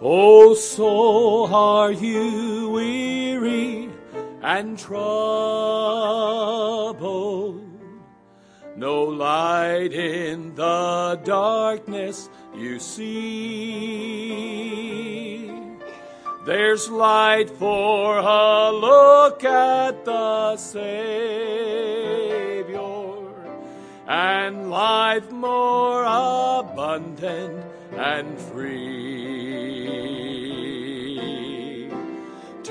Oh, so are you weary and troubled? No light in the darkness you see. There's light for a look at the Savior and life more abundant and free.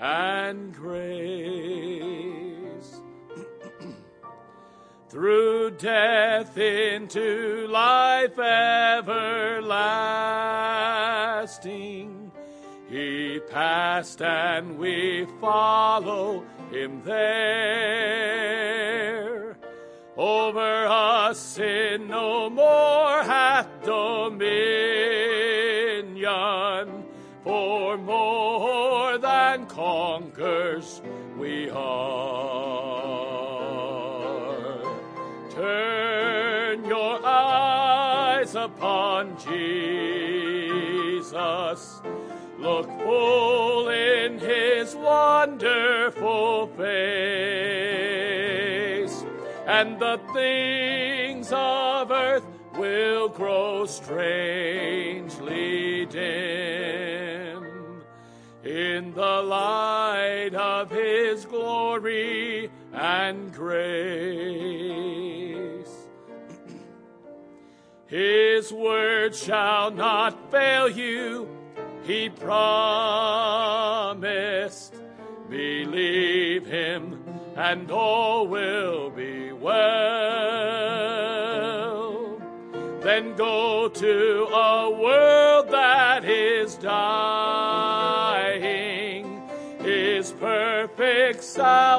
and grace. Through death into life everlasting, he passed and we follow him there. Over us sin no more hath dominion, for more than conquers we are. Turn your eyes upon Jesus. Look full in his wonderful face, and the things of earth will grow strangely dim in the light of his glory and grace. His word shall not fail you, he promised. Believe him, and all will be well. Then go to a world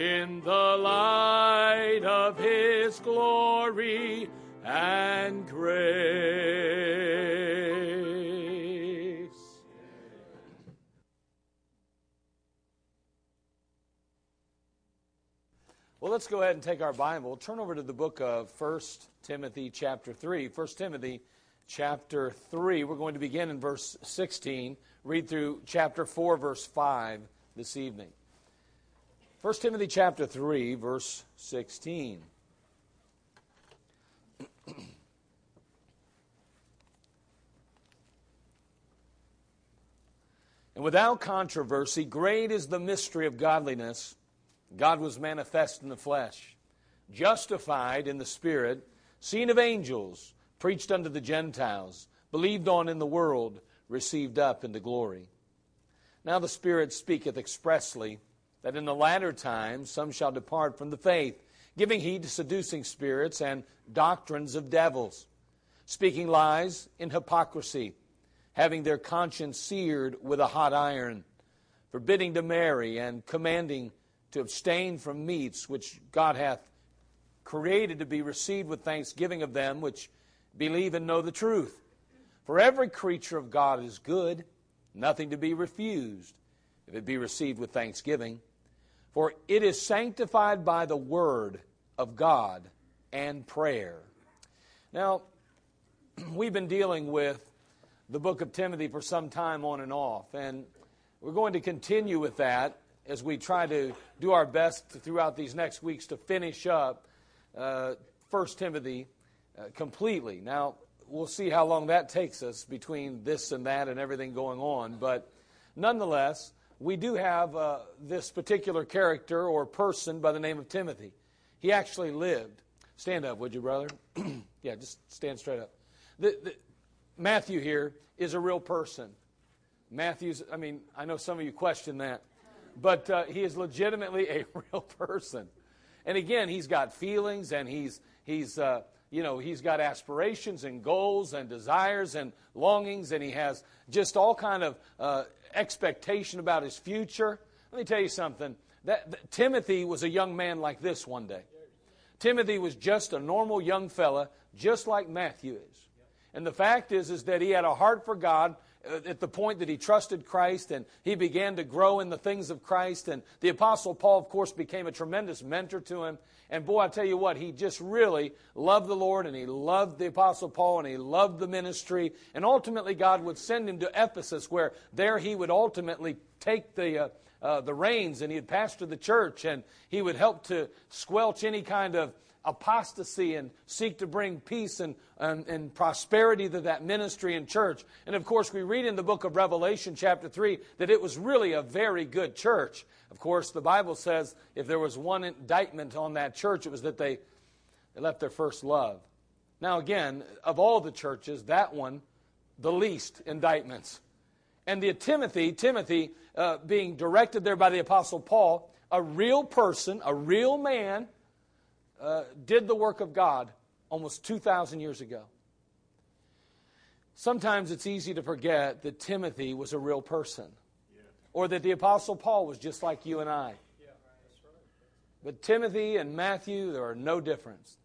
in the light of his glory and grace. Well, let's go ahead and take our Bible. Turn over to the book of 1 Timothy, chapter 3. 1 Timothy, chapter 3. We're going to begin in verse 16, read through chapter 4, verse 5 this evening. 1 Timothy, chapter 3, verse 16. And without controversy, great is the mystery of godliness. God was manifest in the flesh, justified in the Spirit, seen of angels, preached unto the Gentiles, believed on in the world, received up into glory. Now the Spirit speaketh expressly that in the latter times some shall depart from the faith, giving heed to seducing spirits and doctrines of devils, speaking lies in hypocrisy, having their conscience seared with a hot iron, forbidding to marry and commanding to abstain from meats which God hath created to be received with thanksgiving of them which believe and know the truth. For every creature of God is good, nothing to be refused, if it be received with thanksgiving. For it is sanctified by the word of God and prayer. Now, we've been dealing with the book of Timothy for some time on and off, and we're going to continue with that as we try to do our best throughout these next weeks to finish up uh, 1 Timothy uh, completely. Now, we'll see how long that takes us between this and that and everything going on, but nonetheless, we do have uh, this particular character or person by the name of Timothy. He actually lived. Stand up, would you, brother? yeah, just stand straight up. The, the, Matthew here is a real person. Matthew's, I mean, I know some of you question that, but uh, he is legitimately a real person. And again, he's got feelings and he's, he's, uh, you know, he's got aspirations and goals and desires and longings, and he has just all kind of uh, expectation about his future. Let me tell you something. That, that, Timothy was a young man like this one day. Timothy was just a normal young fella, just like Matthew is. And the fact is, is that he had a heart for God at the point that he trusted Christ and he began to grow in the things of Christ. And the Apostle Paul, of course, became a tremendous mentor to him. And boy, I tell you what, he just really loved the Lord and he loved the Apostle Paul and he loved the ministry. And ultimately, God would send him to Ephesus, where there he would ultimately take the. Uh, uh, the reins and he'd pastor the church and he would help to squelch any kind of apostasy and seek to bring peace and, and, and, prosperity to that ministry and church. And of course, we read in the book of Revelation, chapter 3, that it was really a very good church. Of course, the Bible says if there was one indictment on that church, it was that they, they left their first love. Now, again, of all the churches, that one, the least indictments. And the Timothy, Timothy, uh, being directed there by the Apostle Paul, a real person, a real man, uh, did the work of God almost 2,000 years ago. Sometimes it's easy to forget that Timothy was a real person or that the Apostle Paul was just like you and I. But Timothy and Matthew, there are no difference.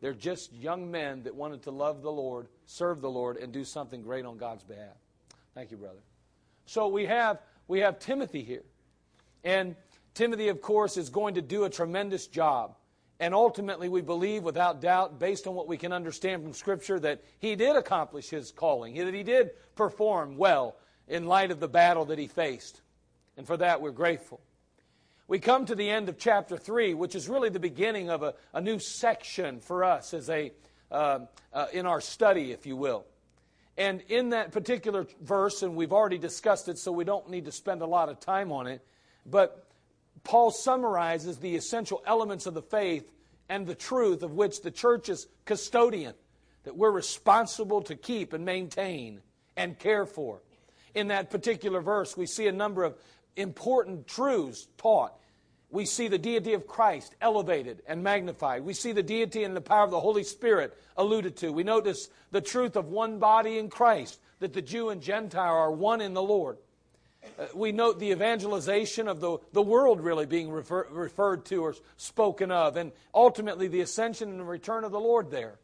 They're just young men that wanted to love the Lord, serve the Lord, and do something great on God's behalf. Thank you, brother. So we have, we have Timothy here. And Timothy, of course, is going to do a tremendous job. And ultimately, we believe without doubt, based on what we can understand from Scripture, that he did accomplish his calling, that he did perform well in light of the battle that he faced. And for that, we're grateful. We come to the end of chapter 3, which is really the beginning of a, a new section for us as a, uh, uh, in our study, if you will. And in that particular verse, and we've already discussed it, so we don't need to spend a lot of time on it, but Paul summarizes the essential elements of the faith and the truth of which the church is custodian, that we're responsible to keep and maintain and care for. In that particular verse, we see a number of important truths taught. We see the deity of Christ elevated and magnified. We see the deity and the power of the Holy Spirit alluded to. We notice the truth of one body in Christ, that the Jew and Gentile are one in the Lord. Uh, we note the evangelization of the, the world really being refer, referred to or spoken of, and ultimately the ascension and return of the Lord there.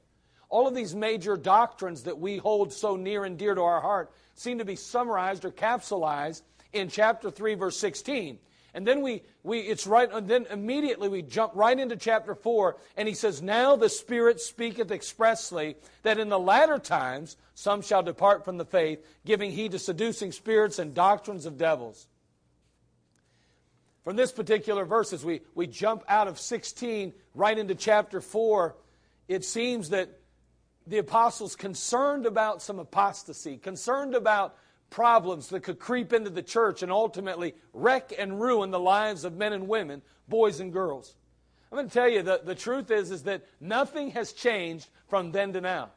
All of these major doctrines that we hold so near and dear to our heart seem to be summarized or capsulized in chapter 3, verse 16. And then we, we it's right, and then immediately we jump right into chapter 4, and he says, Now the Spirit speaketh expressly that in the latter times some shall depart from the faith, giving heed to seducing spirits and doctrines of devils. From this particular verse, as we, we jump out of 16 right into chapter 4, it seems that the apostles concerned about some apostasy, concerned about problems that could creep into the church and ultimately wreck and ruin the lives of men and women, boys and girls. I'm going to tell you that the truth is, is that nothing has changed from then to now.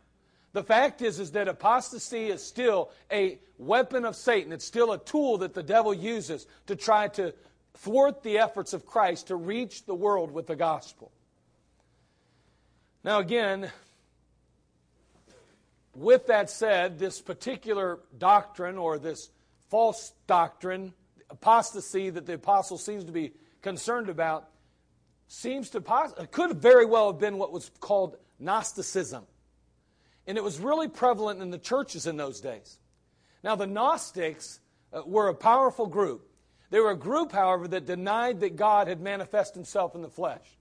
The fact is, is that apostasy is still a weapon of Satan. It's still a tool that the devil uses to try to thwart the efforts of Christ to reach the world with the gospel. Now, again, with that said, this particular doctrine or this false doctrine, apostasy that the apostle seems to be concerned about, seems to could very well have been what was called Gnosticism. And it was really prevalent in the churches in those days. Now, the Gnostics uh, were a powerful group. They were a group, however, that denied that God had manifested himself in the flesh.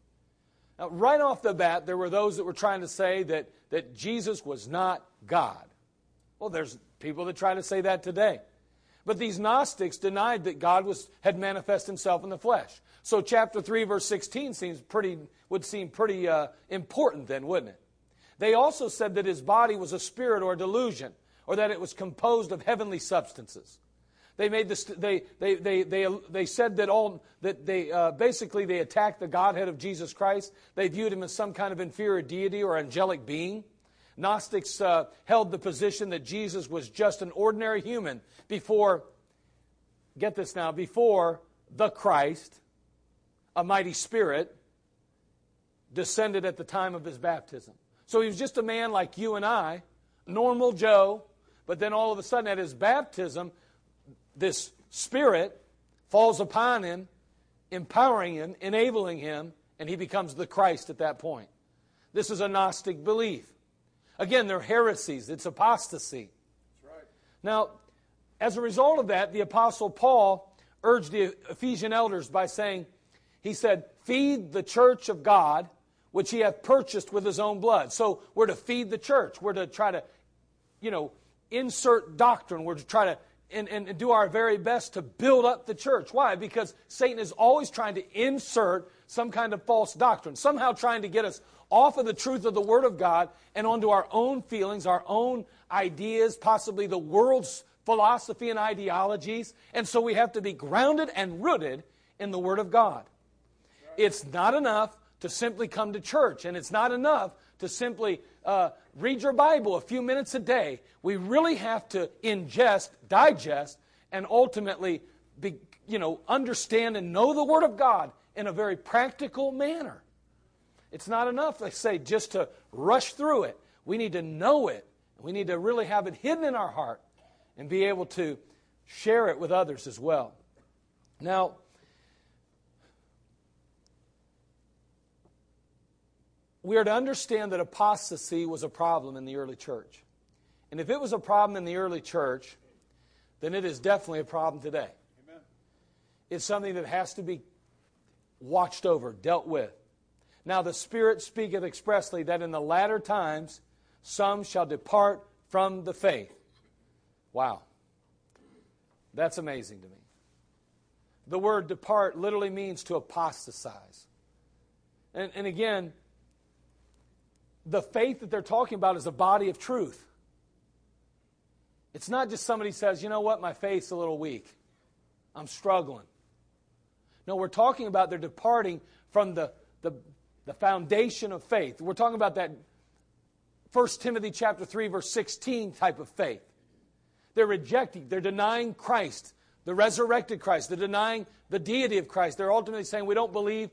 Now, right off the bat, there were those that were trying to say that, that Jesus was not God. Well, there's people that try to say that today. But these Gnostics denied that God was, had manifested himself in the flesh. So chapter 3, verse 16 seems pretty, would seem pretty uh, important then, wouldn't it? They also said that his body was a spirit or a delusion, or that it was composed of heavenly substances. They made this. They they they they, they said that all that they uh, basically they attacked the Godhead of Jesus Christ. They viewed him as some kind of inferior deity or angelic being. Gnostics uh, held the position that Jesus was just an ordinary human before. Get this now. Before the Christ, a mighty Spirit, descended at the time of his baptism. So he was just a man like you and I, normal Joe, but then all of a sudden at his baptism, this Spirit falls upon him, empowering him, enabling him, and he becomes the Christ at that point. This is a Gnostic belief. Again, they're heresies, it's apostasy. Right. Now, as a result of that, the Apostle Paul urged the Ephesian elders by saying, he said, Feed the church of God, which he hath purchased with his own blood. So we're to feed the church. We're to try to, you know, insert doctrine. We're to try to and, and, do our very best to build up the church. Why? Because Satan is always trying to insert some kind of false doctrine, somehow trying to get us off of the truth of the Word of God and onto our own feelings, our own ideas, possibly the world's philosophy and ideologies. And so we have to be grounded and rooted in the Word of God. It's not enough to simply come to church, and it's not enough to simply uh, read your Bible a few minutes a day. We really have to ingest, digest, and ultimately be, you know, understand and know the Word of God in a very practical manner. It's not enough, I say, just to rush through it. We need to know it. We need to really have it hidden in our heart and be able to share it with others as well. Now, we are to understand that apostasy was a problem in the early church. And if it was a problem in the early church, then it is definitely a problem today. Amen. It's something that has to be watched over, dealt with. Now, the Spirit speaketh expressly that in the latter times some shall depart from the faith. Wow. That's amazing to me. The word depart literally means to apostatize. And, and again, the faith that they're talking about is a body of truth. It's not just somebody says, you know what, my faith's a little weak. I'm struggling. No, we're talking about they're departing from the, the, the foundation of faith. We're talking about that 1 Timothy chapter 3, verse 16 type of faith. They're rejecting, they're denying Christ, the resurrected Christ. They're denying the deity of Christ. They're ultimately saying we don't believe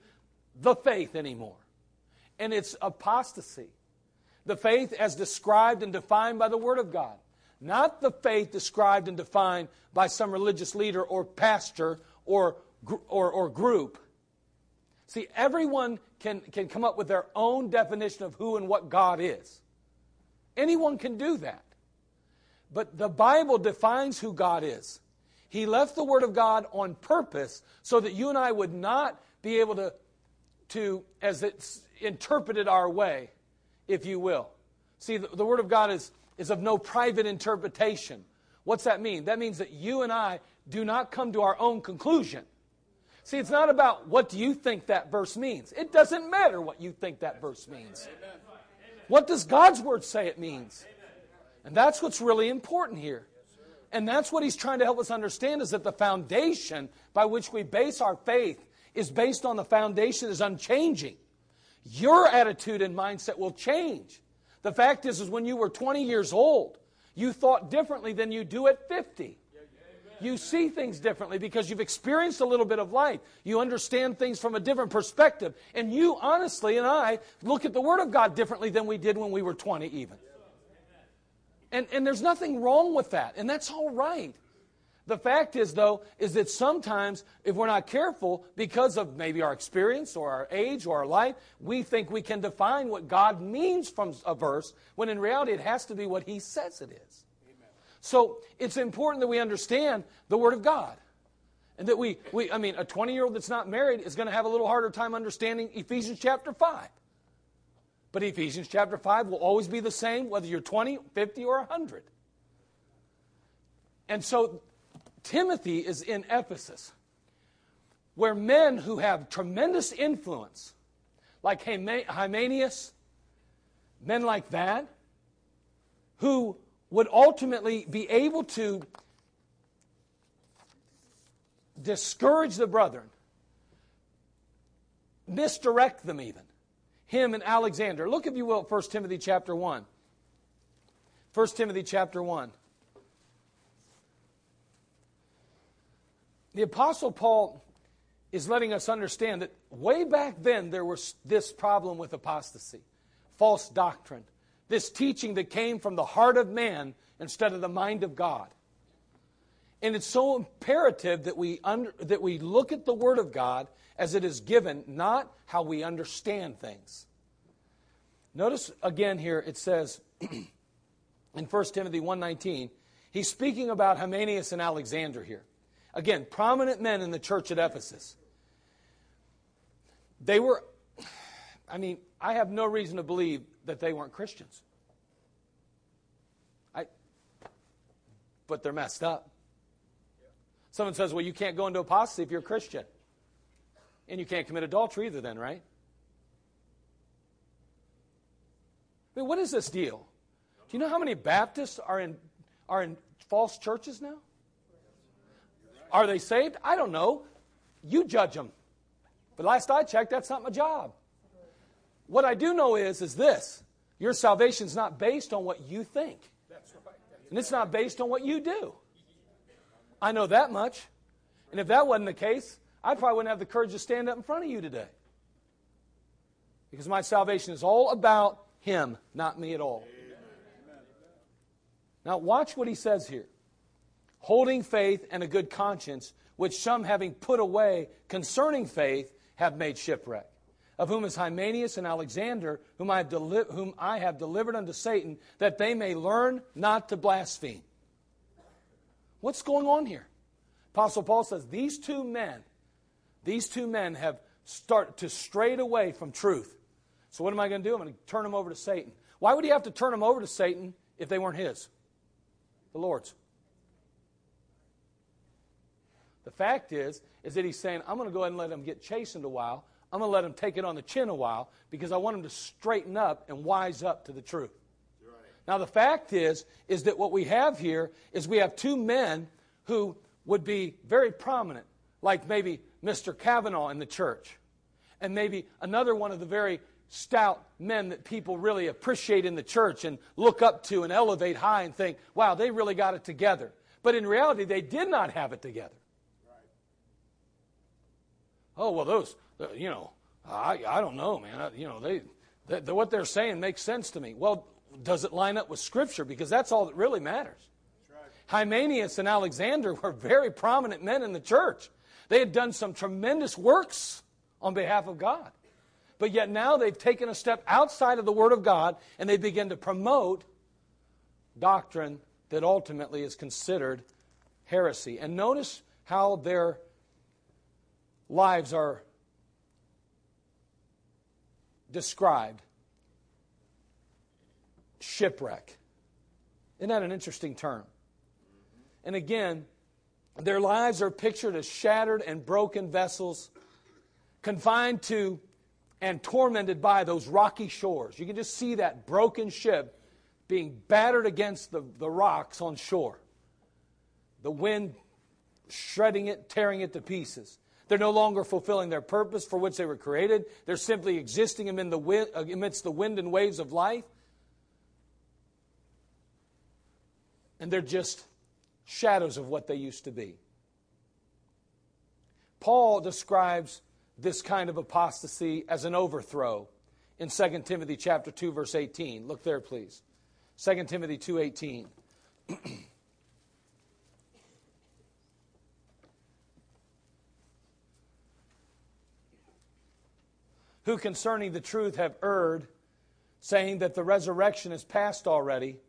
the faith anymore. And it's apostasy the faith as described and defined by the Word of God, not the faith described and defined by some religious leader or pastor or, or, or group. See, everyone can, can come up with their own definition of who and what God is. Anyone can do that. But the Bible defines who God is. He left the Word of God on purpose so that you and I would not be able to, to as it's interpreted our way, if you will. See, the, the Word of God is, is of no private interpretation. What's that mean? That means that you and I do not come to our own conclusion. See, it's not about what do you think that verse means. It doesn't matter what you think that verse means. What does God's Word say it means? And that's what's really important here. And that's what he's trying to help us understand is that the foundation by which we base our faith is based on the foundation is unchanging. Your attitude and mindset will change. The fact is, is when you were 20 years old, you thought differently than you do at 50. You see things differently because you've experienced a little bit of life. You understand things from a different perspective. And you, honestly, and I look at the Word of God differently than we did when we were 20, even. And, and there's nothing wrong with that. And that's all right. The fact is, though, is that sometimes, if we're not careful, because of maybe our experience or our age or our life, we think we can define what God means from a verse, when in reality it has to be what He says it is. Amen. So it's important that we understand the Word of God. And that we, we I mean, a 20 year old that's not married is going to have a little harder time understanding Ephesians chapter 5. But Ephesians chapter 5 will always be the same, whether you're 20, 50, or 100. And so Timothy is in Ephesus, where men who have tremendous influence, like Hymenaeus, men like that, who would ultimately be able to discourage the brethren, misdirect them even. Him and Alexander. Look, if you will, 1 Timothy chapter 1. 1 Timothy chapter 1. The Apostle Paul is letting us understand that way back then there was this problem with apostasy, false doctrine, this teaching that came from the heart of man instead of the mind of God. And it's so imperative that we, under, that we look at the Word of God as it is given, not how we understand things. Notice again here it says in 1 Timothy 1:19, he's speaking about Hymenaeus and Alexander here. Again, prominent men in the church at Ephesus. They were I mean, I have no reason to believe that they weren't Christians. I but they're messed up. Someone says, well, you can't go into apostasy if you're a Christian. And you can't commit adultery either, then, right? I mean, what is this deal? Do you know how many Baptists are in, are in false churches now? Are they saved? I don't know. You judge them. But last I checked, that's not my job. What I do know is, is this. Your salvation is not based on what you think. And it's not based on what you do. I know that much. And if that wasn't the case, I probably wouldn't have the courage to stand up in front of you today. Because my salvation is all about Him, not me at all. Now, watch what he says here. Holding faith and a good conscience, which some having put away concerning faith have made shipwreck. Of whom is Hymenaeus and Alexander, whom I, have deli- whom I have delivered unto Satan, that they may learn not to blaspheme. What's going on here? Apostle Paul says these two men, these two men have started to strayed away from truth. So what am I going to do? I'm going to turn them over to Satan. Why would he have to turn them over to Satan if they weren't his? The Lord's. The fact is, is that he's saying, I'm going to go ahead and let him get chastened a while. I'm going to let him take it on the chin a while because I want him to straighten up and wise up to the truth. Now, the fact is, is that what we have here is we have two men who would be very prominent, like maybe Mr. Kavanaugh in the church, and maybe another one of the very stout men that people really appreciate in the church and look up to and elevate high and think, wow, they really got it together. But in reality, they did not have it together. Oh, well, those, you know, I, I don't know, man. You know, they, they, what they're saying makes sense to me. Well, does it line up with Scripture? Because that's all that really matters. Right. Hymenaeus and Alexander were very prominent men in the church. They had done some tremendous works on behalf of God. But yet now they've taken a step outside of the Word of God and they begin to promote doctrine that ultimately is considered heresy. And notice how their lives are described shipwreck. Isn't that an interesting term? And again, their lives are pictured as shattered and broken vessels, confined to and tormented by those rocky shores. You can just see that broken ship being battered against the, the rocks on shore. The wind shredding it, tearing it to pieces. They're no longer fulfilling their purpose for which they were created. They're simply existing amidst the wind, uh, amidst the wind and waves of life. and they're just shadows of what they used to be. Paul describes this kind of apostasy as an overthrow in 2 Timothy chapter 2 verse 18. Look there please. 2 Timothy 2:18. Who concerning the truth have erred, saying that the resurrection is past already,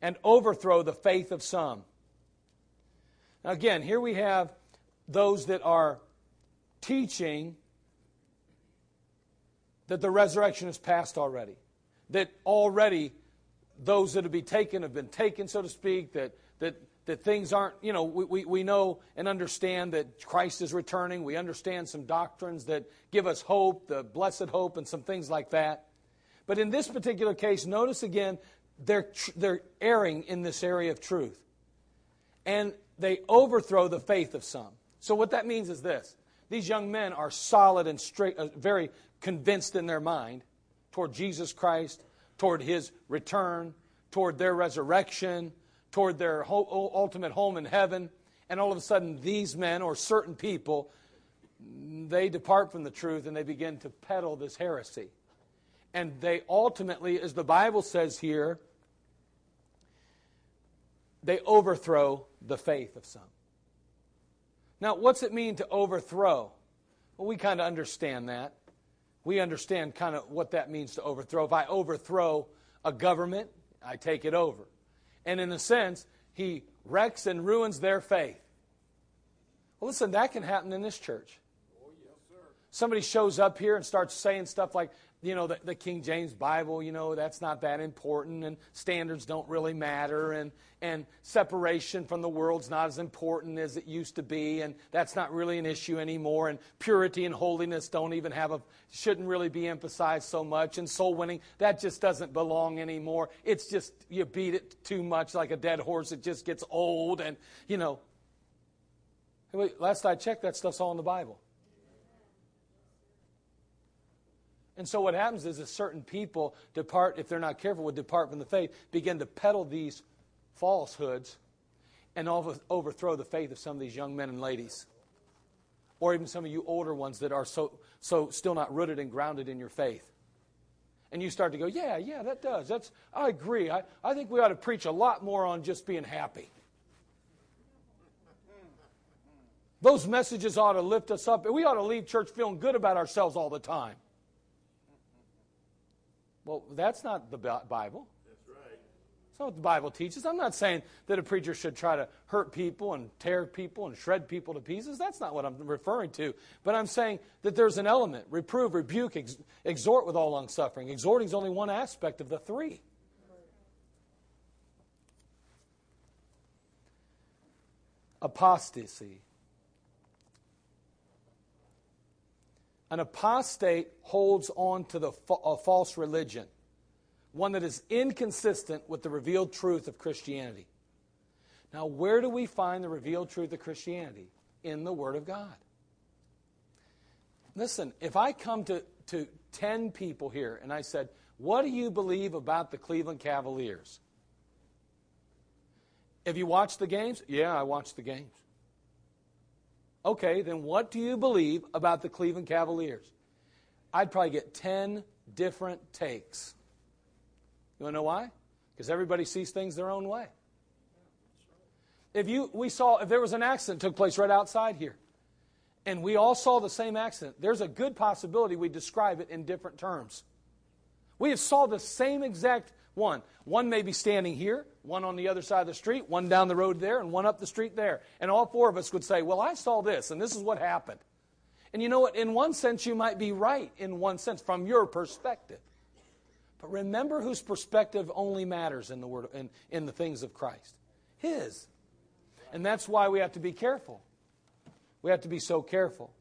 and overthrow the faith of some. Now, again, here we have those that are teaching that the resurrection is past already, that already those that have been taken have been taken, so to speak, that, that, that things aren't, you know, we, we, we know and understand that Christ is returning. We understand some doctrines that give us hope, the blessed hope, and some things like that. But in this particular case, notice again they're, they're erring in this area of truth. And they overthrow the faith of some. So, what that means is this these young men are solid and straight, uh, very convinced in their mind toward Jesus Christ, toward his return, toward their resurrection, toward their ultimate home in heaven. And all of a sudden, these men or certain people, they depart from the truth and they begin to peddle this heresy. And they ultimately, as the Bible says here, they overthrow the faith of some. Now, what's it mean to overthrow? Well, we kind of understand that. We understand kind of what that means to overthrow. If I overthrow a government, I take it over. And in a sense, he wrecks and ruins their faith. Well, listen, that can happen in this church. Oh, yes, Somebody shows up here and starts saying stuff like, you know, the, the, King James Bible, you know, that's not that important, and standards don't really matter, and, and separation from the world's not as important as it used to be, and that's not really an issue anymore, and purity and holiness don't even have a, shouldn't really be emphasized so much, and soul winning, that just doesn't belong anymore. It's just, you beat it too much like a dead horse, it just gets old, and, you know. Last I checked, that stuff's all in the Bible. And so what happens is that certain people depart, if they're not careful, would depart from the faith, begin to peddle these falsehoods, and overthrow the faith of some of these young men and ladies. Or even some of you older ones that are so, so still not rooted and grounded in your faith. And you start to go, yeah, yeah, that does. That's, I agree. I, I think we ought to preach a lot more on just being happy. Those messages ought to lift us up. We ought to leave church feeling good about ourselves all the time. Well, that's not the Bible. That's right. That's not what the Bible teaches. I'm not saying that a preacher should try to hurt people and tear people and shred people to pieces. That's not what I'm referring to. But I'm saying that there's an element reprove, rebuke, ex- exhort with all long suffering. Exhorting is only one aspect of the three. Apostasy An apostate holds on to the a false religion, one that is inconsistent with the revealed truth of Christianity. Now, where do we find the revealed truth of Christianity? In the Word of God. Listen, if I come to, to 10 people here and I said, What do you believe about the Cleveland Cavaliers? Have you watched the games? Yeah, I watched the games. Okay, then what do you believe about the Cleveland Cavaliers? I'd probably get 10 different takes. You want to know why? Because everybody sees things their own way. If you we saw if there was an accident took place right outside here, and we all saw the same accident, there's a good possibility we describe it in different terms. We have saw the same exact one. One may be standing here, one on the other side of the street, one down the road there, and one up the street there. And all four of us would say, Well, I saw this, and this is what happened. And you know what? In one sense, you might be right, in one sense, from your perspective. But remember whose perspective only matters in the, word, in, in the things of Christ His. And that's why we have to be careful. We have to be so careful.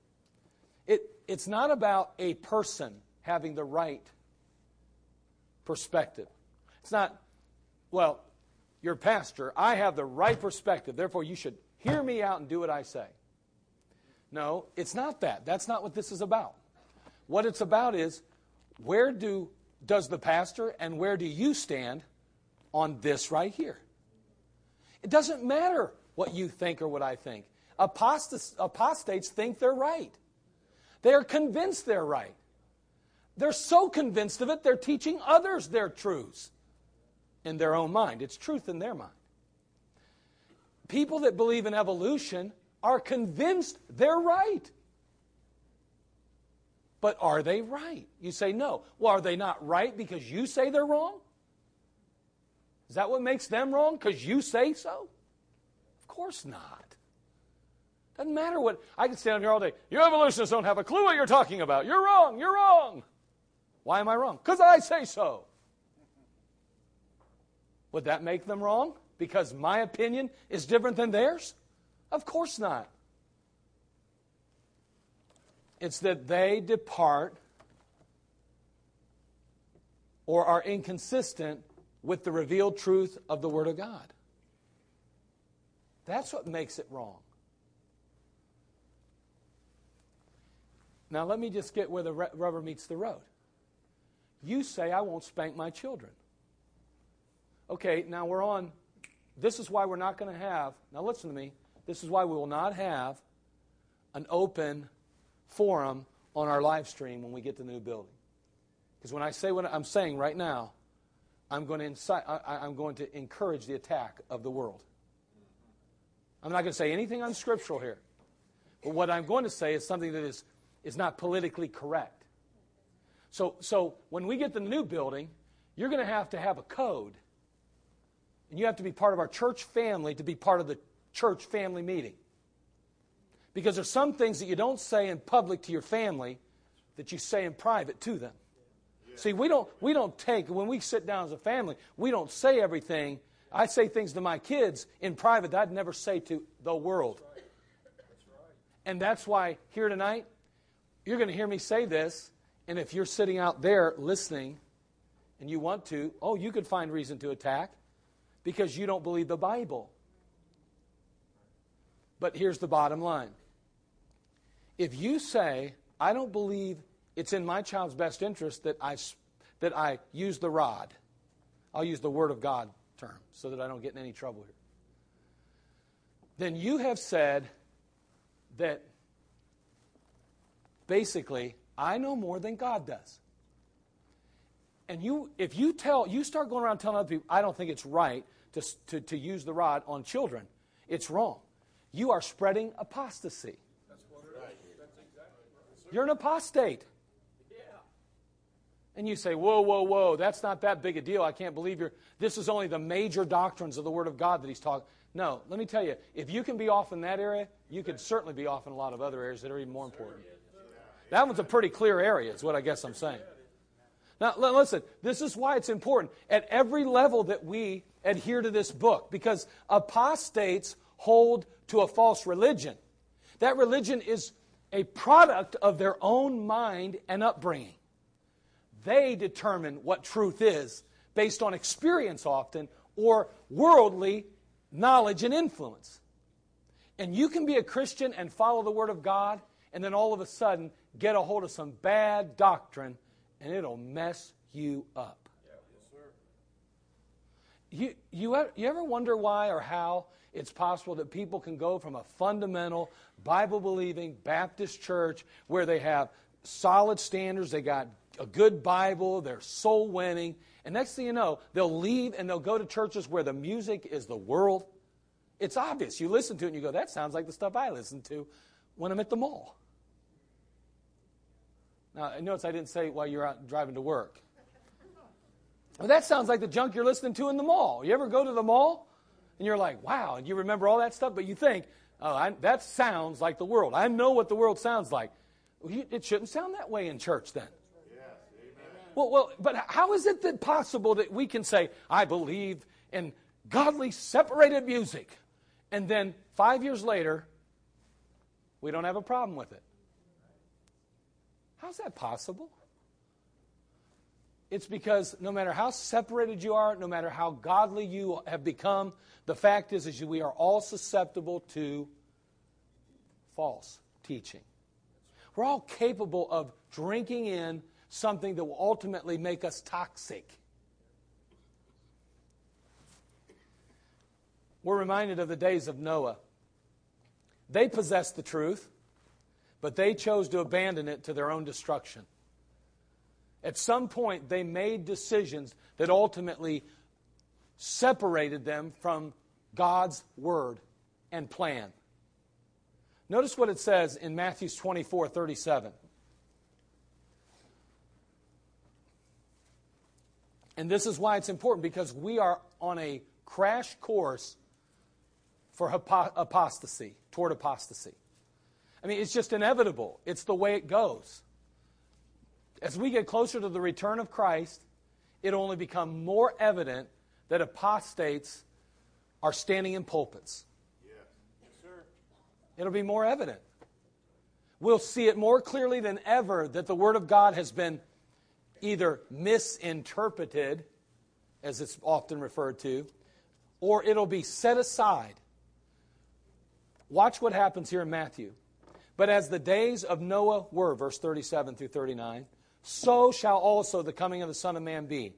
It, it's not about a person having the right perspective. It's not, well, you're pastor. I have the right perspective. Therefore, you should hear me out and do what I say. No, it's not that. That's not what this is about. What it's about is where do does the pastor and where do you stand on this right here? It doesn't matter what you think or what I think. Apostates, apostates think they're right. They are convinced they're right. They're so convinced of it, they're teaching others their truths in their own mind. It's truth in their mind. People that believe in evolution are convinced they're right. But are they right? You say no. Well, are they not right because you say they're wrong? Is that what makes them wrong? Because you say so? Of course not. Doesn't matter what. I can stand here all day. You evolutionists don't have a clue what you're talking about. You're wrong. You're wrong. Why am I wrong? Because I say so. Would that make them wrong? Because my opinion is different than theirs? Of course not. It's that they depart or are inconsistent with the revealed truth of the Word of God. That's what makes it wrong. Now, let me just get where the rubber meets the road. You say, I won't spank my children. Okay, now we're on. This is why we're not going to have. Now, listen to me. This is why we will not have an open forum on our live stream when we get to the new building. Because when I say what I'm saying right now, I'm going to incite, I, am going to encourage the attack of the world. I'm not going to say anything unscriptural here. But what I'm going to say is something that is, is not politically correct. So, so when we get to the new building, you're going to have to have a code. And you have to be part of our church family to be part of the church family meeting. Because there's some things that you don't say in public to your family that you say in private to them. See, we don't, we don't take, when we sit down as a family, we don't say everything. I say things to my kids in private that I'd never say to the world. And that's why here tonight, you're going to hear me say this. And if you're sitting out there listening and you want to, oh, you could find reason to attack because you don't believe the Bible. But here's the bottom line if you say, I don't believe it's in my child's best interest that I, that I use the rod, I'll use the Word of God term so that I don't get in any trouble here, then you have said that basically, I know more than God does. And you, if you tell, you start going around telling other people, I don't think it's right to, to, to use the rod on children, it's wrong. You are spreading apostasy. You're an apostate. And you say, whoa, whoa, whoa, that's not that big a deal. I can't believe you're. This is only the major doctrines of the Word of God that he's talking. No, let me tell you, if you can be off in that area, you can certainly be off in a lot of other areas that are even more important. That one's a pretty clear area, is what I guess I'm saying. Now, listen, this is why it's important at every level that we adhere to this book, because apostates hold to a false religion. That religion is a product of their own mind and upbringing. They determine what truth is based on experience often or worldly knowledge and influence. And you can be a Christian and follow the Word of God, and then all of a sudden get a hold of some bad doctrine, and it'll mess you up. You, you, you ever wonder why or how it's possible that people can go from a fundamental, Bible believing Baptist church where they have solid standards, they got a good Bible, they're soul winning, and next thing you know, they'll leave and they'll go to churches where the music is the world. It's obvious. You listen to it and you go, that sounds like the stuff I listen to when I'm at the mall. Now, notice I didn't say while you're out driving to work. Well, that sounds like the junk you're listening to in the mall. You ever go to the mall and you're like, wow, and you remember all that stuff, but you think, oh, I, that sounds like the world. I know what the world sounds like. It shouldn't sound that way in church then. well, well, but how is it that possible that we can say, I believe in godly separated music, and then five years later, we don't have a problem with it? How's that possible? It's because no matter how separated you are, no matter how godly you have become, the fact is, is we are all susceptible to false teaching. We're all capable of drinking in something that will ultimately make us toxic. We're reminded of the days of Noah. They possessed the truth, but they chose to abandon it to their own destruction. At some point, they made decisions that ultimately separated them from God's word and plan. Notice what it says in Matthew 24 37. And this is why it's important because we are on a crash course for apostasy, toward apostasy. I mean, it's just inevitable, it's the way it goes. As we get closer to the return of Christ, it'll only become more evident that apostates are standing in pulpits. Yes. Yes, It'll be more evident. We'll see it more clearly than ever that the Word of God has been either misinterpreted, as it's often referred to, or it'll be set aside. Watch what happens here in Matthew. But as the days of Noah were, verse 37 through 39, so shall also the coming of the Son of Man be.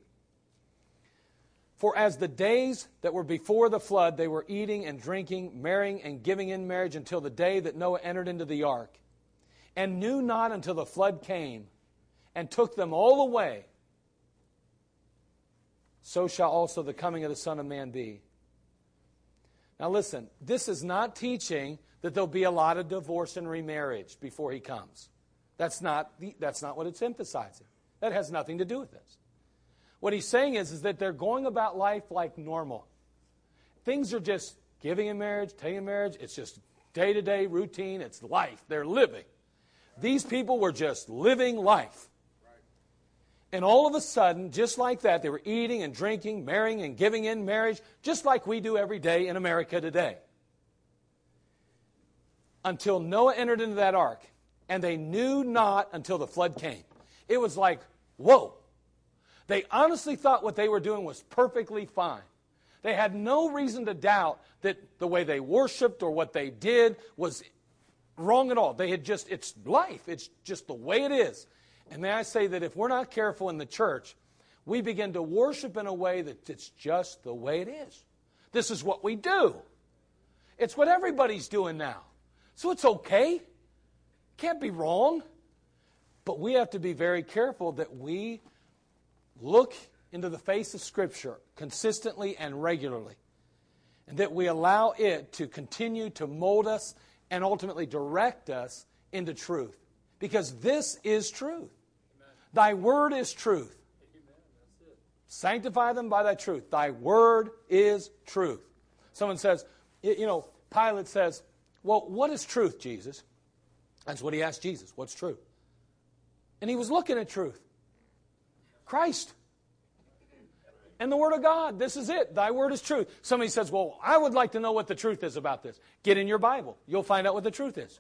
For as the days that were before the flood, they were eating and drinking, marrying and giving in marriage until the day that Noah entered into the ark, and knew not until the flood came and took them all away, so shall also the coming of the Son of Man be. Now, listen, this is not teaching that there'll be a lot of divorce and remarriage before he comes. That's not, the, that's not what it's emphasizing. That has nothing to do with this. What he's saying is, is that they're going about life like normal. Things are just giving in marriage, taking in marriage. It's just day to day routine. It's life. They're living. These people were just living life. And all of a sudden, just like that, they were eating and drinking, marrying and giving in marriage, just like we do every day in America today. Until Noah entered into that ark, and they knew not until the flood came. It was like, whoa. They honestly thought what they were doing was perfectly fine. They had no reason to doubt that the way they worshiped or what they did was wrong at all. They had just, it's life, it's just the way it is. And may I say that if we're not careful in the church, we begin to worship in a way that it's just the way it is. This is what we do. It's what everybody's doing now. So it's okay. Can't be wrong. But we have to be very careful that we look into the face of Scripture consistently and regularly. And that we allow it to continue to mold us and ultimately direct us into truth. Because this is truth. Thy word is truth. Sanctify them by thy truth. Thy word is truth. Someone says, you know, Pilate says, Well, what is truth, Jesus? That's what he asked Jesus. What's truth? And he was looking at truth Christ. And the Word of God. This is it. Thy Word is truth. Somebody says, Well, I would like to know what the truth is about this. Get in your Bible. You'll find out what the truth is.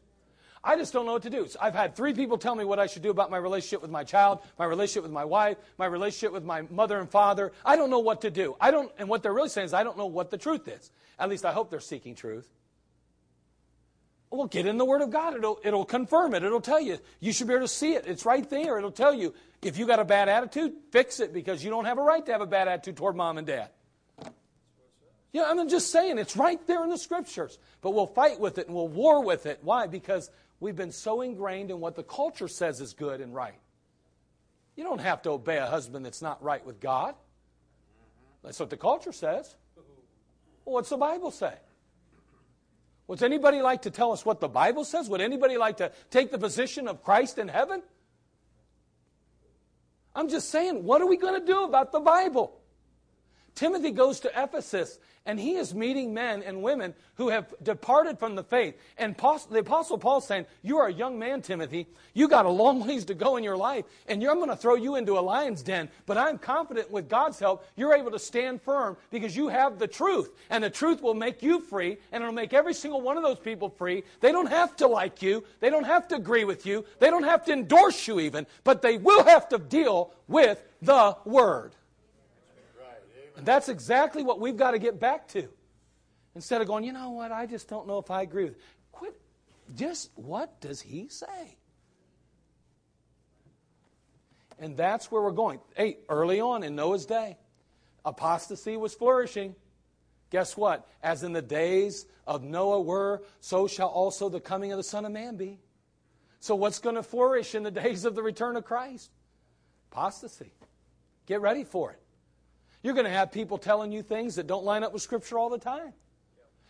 I just don't know what to do. I've had three people tell me what I should do about my relationship with my child, my relationship with my wife, my relationship with my mother and father. I don't know what to do. I don't, and what they're really saying is, I don't know what the truth is. At least I hope they're seeking truth. Well, get in the Word of God. It'll, it'll confirm it. It'll tell you. You should be able to see it. It's right there. It'll tell you. If you got a bad attitude, fix it because you don't have a right to have a bad attitude toward mom and dad. Yeah, I'm just saying, it's right there in the Scriptures. But we'll fight with it and we'll war with it. Why? Because we've been so ingrained in what the culture says is good and right. You don't have to obey a husband that's not right with God. That's what the culture says. Well, what's the Bible say? Would anybody like to tell us what the Bible says? Would anybody like to take the position of Christ in heaven? I'm just saying, what are we going to do about the Bible? Timothy goes to Ephesus and he is meeting men and women who have departed from the faith. And the Apostle Paul's saying, You are a young man, Timothy. You got a long ways to go in your life, and I'm going to throw you into a lion's den. But I'm confident with God's help, you're able to stand firm because you have the truth. And the truth will make you free, and it'll make every single one of those people free. They don't have to like you, they don't have to agree with you, they don't have to endorse you even, but they will have to deal with the Word. And that's exactly what we've got to get back to. Instead of going, you know what, I just don't know if I agree with it. Quit. Just what does he say? And that's where we're going. Hey, early on in Noah's day, apostasy was flourishing. Guess what? As in the days of Noah were, so shall also the coming of the Son of Man be. So, what's going to flourish in the days of the return of Christ? Apostasy. Get ready for it. You're going to have people telling you things that don't line up with Scripture all the time.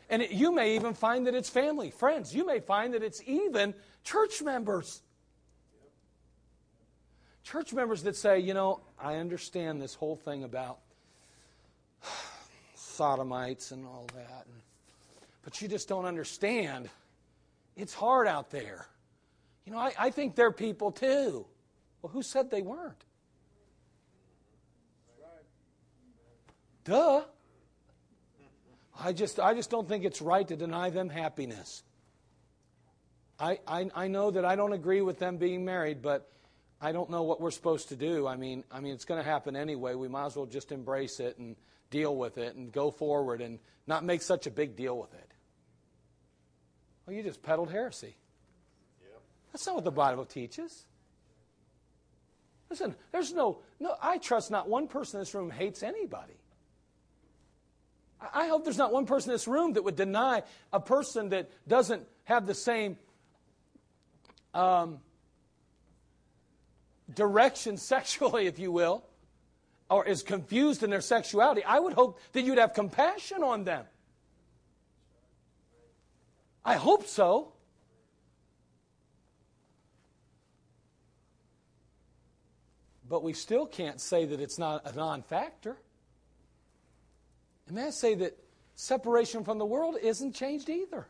And it, you may even find that it's family, friends. You may find that it's even church members. Church members that say, you know, I understand this whole thing about sodomites and all that, but you just don't understand. It's hard out there. You know, I, I think they're people too. Well, who said they weren't? Duh. I just, I just don't think it's right to deny them happiness. I, I, I know that I don't agree with them being married, but I don't know what we're supposed to do. I mean, I mean, it's going to happen anyway. We might as well just embrace it and deal with it and go forward and not make such a big deal with it. Well, you just peddled heresy. That's not what the Bible teaches. Listen, there's no, no, I trust not one person in this room hates anybody. I hope there's not one person in this room that would deny a person that doesn't have the same um, direction sexually, if you will, or is confused in their sexuality. I would hope that you'd have compassion on them. I hope so. But we still can't say that it's not a non factor. And may I say that separation from the world isn't changed either.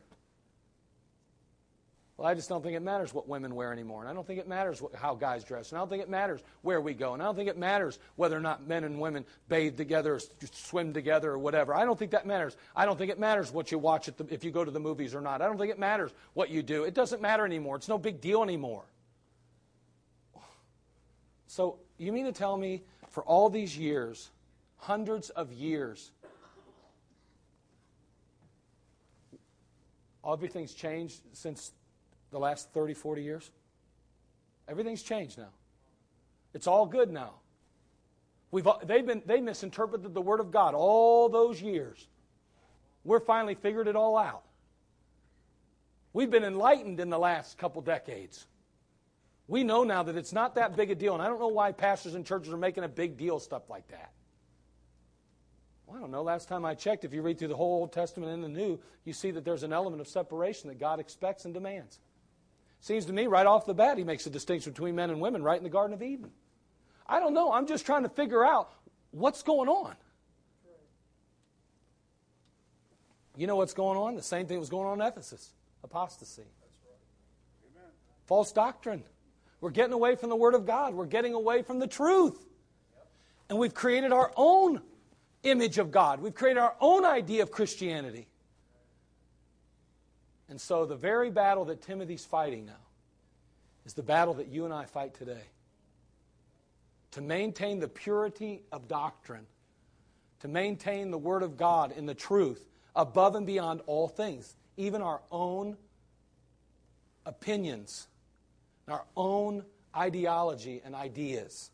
Well, I just don't think it matters what women wear anymore. And I don't think it matters what, how guys dress. And I don't think it matters where we go. And I don't think it matters whether or not men and women bathe together or swim together or whatever. I don't think that matters. I don't think it matters what you watch the, if you go to the movies or not. I don't think it matters what you do. It doesn't matter anymore. It's no big deal anymore. So, you mean to tell me for all these years, hundreds of years, everything's changed since the last 30, 40 years? Everything's changed now. It's all good now. We've, they've been, they misinterpreted the Word of God all those years. We're finally figured it all out. We've been enlightened in the last couple decades. We know now that it's not that big a deal, and I don't know why pastors and churches are making a big deal stuff like that. Well, I don't know. Last time I checked, if you read through the whole Old Testament and the New, you see that there's an element of separation that God expects and demands. Seems to me, right off the bat, he makes a distinction between men and women right in the Garden of Eden. I don't know. I'm just trying to figure out what's going on. You know what's going on? The same thing was going on in Ephesus apostasy, false doctrine. We're getting away from the Word of God, we're getting away from the truth. And we've created our own image of God, we've created our own idea of Christianity. And so, the very battle that Timothy's fighting now is the battle that you and I fight today. To maintain the purity of doctrine, to maintain the Word of God and the truth above and beyond all things, even our own opinions, our own ideology and ideas.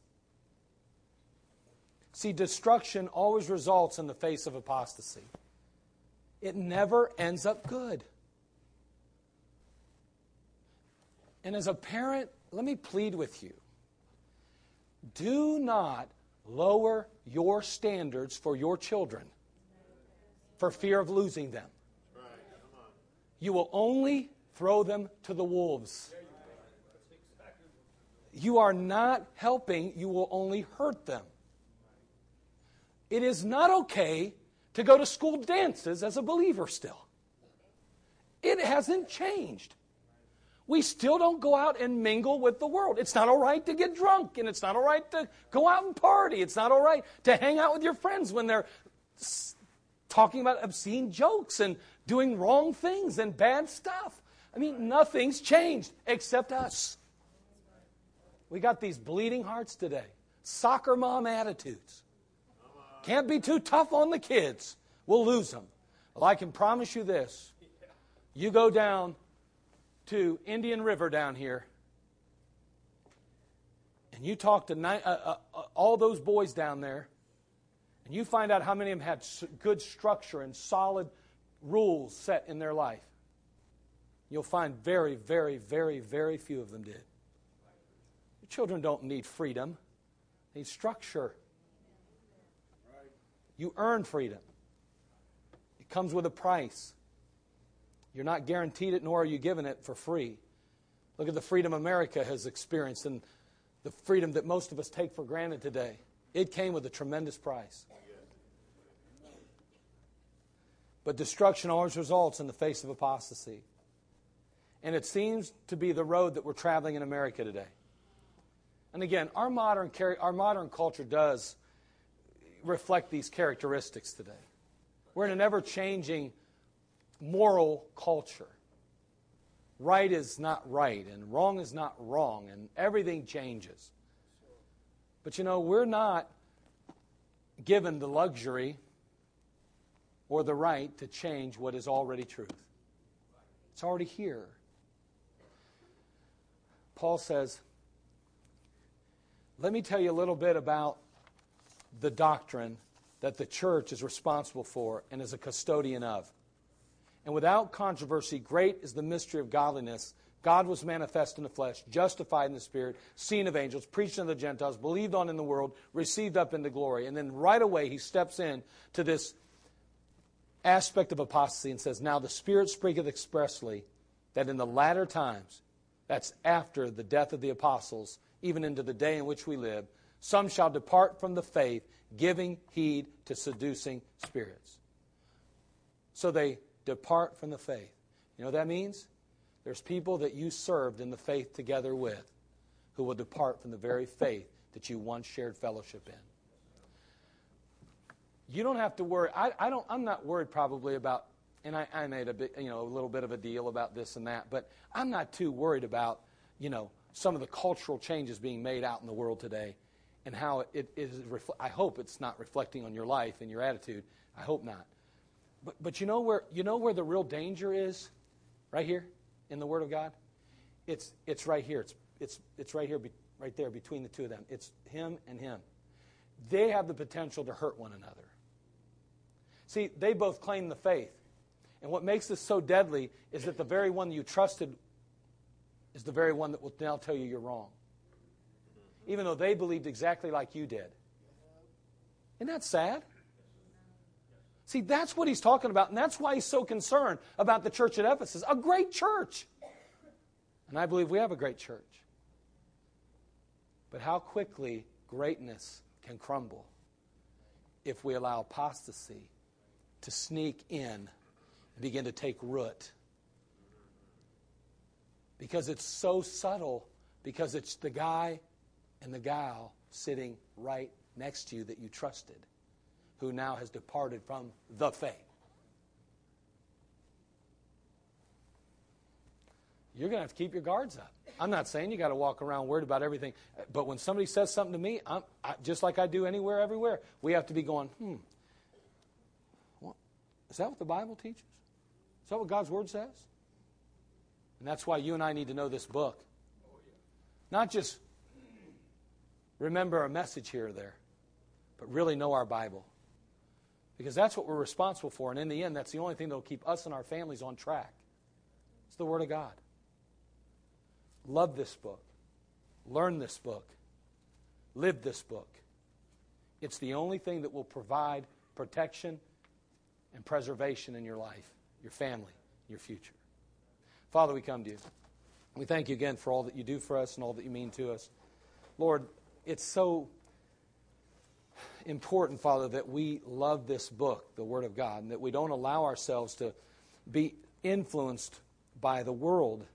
See, destruction always results in the face of apostasy. It never ends up good. And as a parent, let me plead with you do not lower your standards for your children for fear of losing them. You will only throw them to the wolves. You are not helping, you will only hurt them. It is not okay to go to school dances as a believer still. It hasn't changed we still don't go out and mingle with the world. It's not all right to get drunk, and it's not all right to go out and party. It's not all right to hang out with your friends when they're talking about obscene jokes and doing wrong things and bad stuff. I mean, nothing's changed except us. We got these bleeding hearts today, soccer mom attitudes. Can't be too tough on the kids. We'll lose them. Well, I can promise you this. You go down to Indian River down here, and you talk to ni- uh, uh, uh, all those boys down there, and you find out how many of them had good structure and solid rules set in their life, you'll find very, very, very, very few of them did. Your children don't need freedom, they need structure. You earn freedom, it comes with a price. You're not guaranteed it, nor are you given it for free. Look at the freedom America has experienced and the freedom that most of us take for granted today. It came with a tremendous price. But destruction always results in the face of apostasy. And it seems to be the road that we're traveling in America today. And again, our modern, our modern culture does reflect these characteristics today. We're in an ever changing moral culture. Right is not right, and wrong is not wrong, and everything changes. But you know, we're not given the luxury or the right to change what is already truth. It's already here. Paul says, Let me tell you a little bit about the doctrine that the church is responsible for and is a custodian of. And without controversy, great is the mystery of godliness. God was manifest in the flesh, justified in the spirit, seen of angels, preached unto the Gentiles, believed on in the world, received up into glory. And then right away he steps in to this aspect of apostasy and says, Now the Spirit speaketh expressly that in the latter times, that's after the death of the apostles, even into the day in which we live, some shall depart from the faith, giving heed to seducing spirits. So they depart from the faith. You know what that means? There's people that you served in the faith together with who will depart from the very faith that you once shared fellowship in. You don't have to worry. I, I don't, I'm not worried probably about, and I, I made a bit, you know, a little bit of a deal about this and that, but I'm not too worried about, you know, some of the cultural changes being made out in the world today and how it, is. Refl- I hope it's not reflecting on your life and your attitude. I hope not. But, but you know where you know where the real danger is, right here in the Word of God. It's it's right here. It's it's it's right here, be, right there between the two of them. It's him and him. They have the potential to hurt one another. See, they both claim the faith, and what makes this so deadly is that the very one you trusted is the very one that will now tell you you're wrong, even though they believed exactly like you did. Isn't that sad? See, that's what he's talking about, and that's why he's so concerned about the church at Ephesus. A great church. And I believe we have a great church. But how quickly greatness can crumble if we allow apostasy to sneak in and begin to take root. Because it's so subtle, because it's the guy and the gal sitting right next to you that you trusted who now has departed from the faith. You're going to have to keep your guards up. I'm not saying you got to walk around worried about everything, but when somebody says something to me, I'm just like I do anywhere, everywhere, we have to be going, hmm, well, is that what the Bible teaches? Is that what God's Word says? And that's why you and I need to know this book. Not just remember a message here or there, but really know our Bible. Because that's what we're responsible for. And in the end, that's the only thing that will keep us and our families on track. It's the Word of God. Love this book. Learn this book. Live this book. It's the only thing that will provide protection and preservation in your life, your family, your future. Father, we come to you. We thank you again for all that you do for us and all that you mean to us. Lord, it's so important, Father, that we love this book, the Word of God, and that we don't allow ourselves to be influenced by the world